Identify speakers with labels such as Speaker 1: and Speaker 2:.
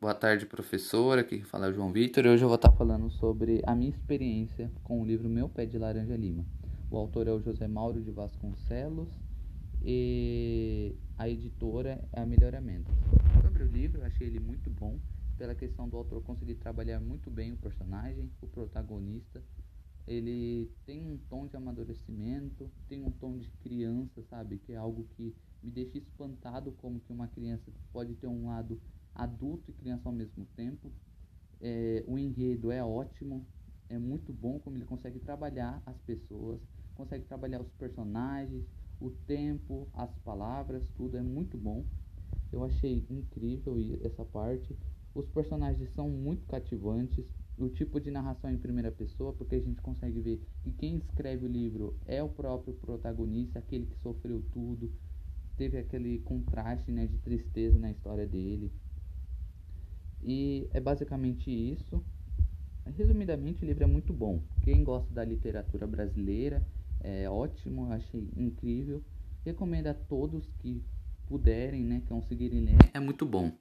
Speaker 1: Boa tarde, professora. Aqui fala é o João Vitor hoje eu vou estar falando sobre a minha experiência com o livro Meu Pé de Laranja Lima. O autor é o José Mauro de Vasconcelos e a editora é a Melhoramento. Sobre o livro, achei ele muito bom pela questão do autor conseguir trabalhar muito bem o personagem, o protagonista. Ele tem um tom de amadurecimento, tem um tom de criança, sabe? Que é algo que me deixa espantado como que uma criança pode ter um lado adulto e criança ao mesmo tempo. É, o enredo é ótimo, é muito bom como ele consegue trabalhar as pessoas, consegue trabalhar os personagens, o tempo, as palavras, tudo é muito bom. Eu achei incrível essa parte. Os personagens são muito cativantes. O tipo de narração em primeira pessoa, porque a gente consegue ver que quem escreve o livro é o próprio protagonista, aquele que sofreu tudo, teve aquele contraste né, de tristeza na história dele. E é basicamente isso. Resumidamente, o livro é muito bom. Quem gosta da literatura brasileira é ótimo, achei incrível. Recomendo a todos que puderem, né, conseguirem ler. É muito bom.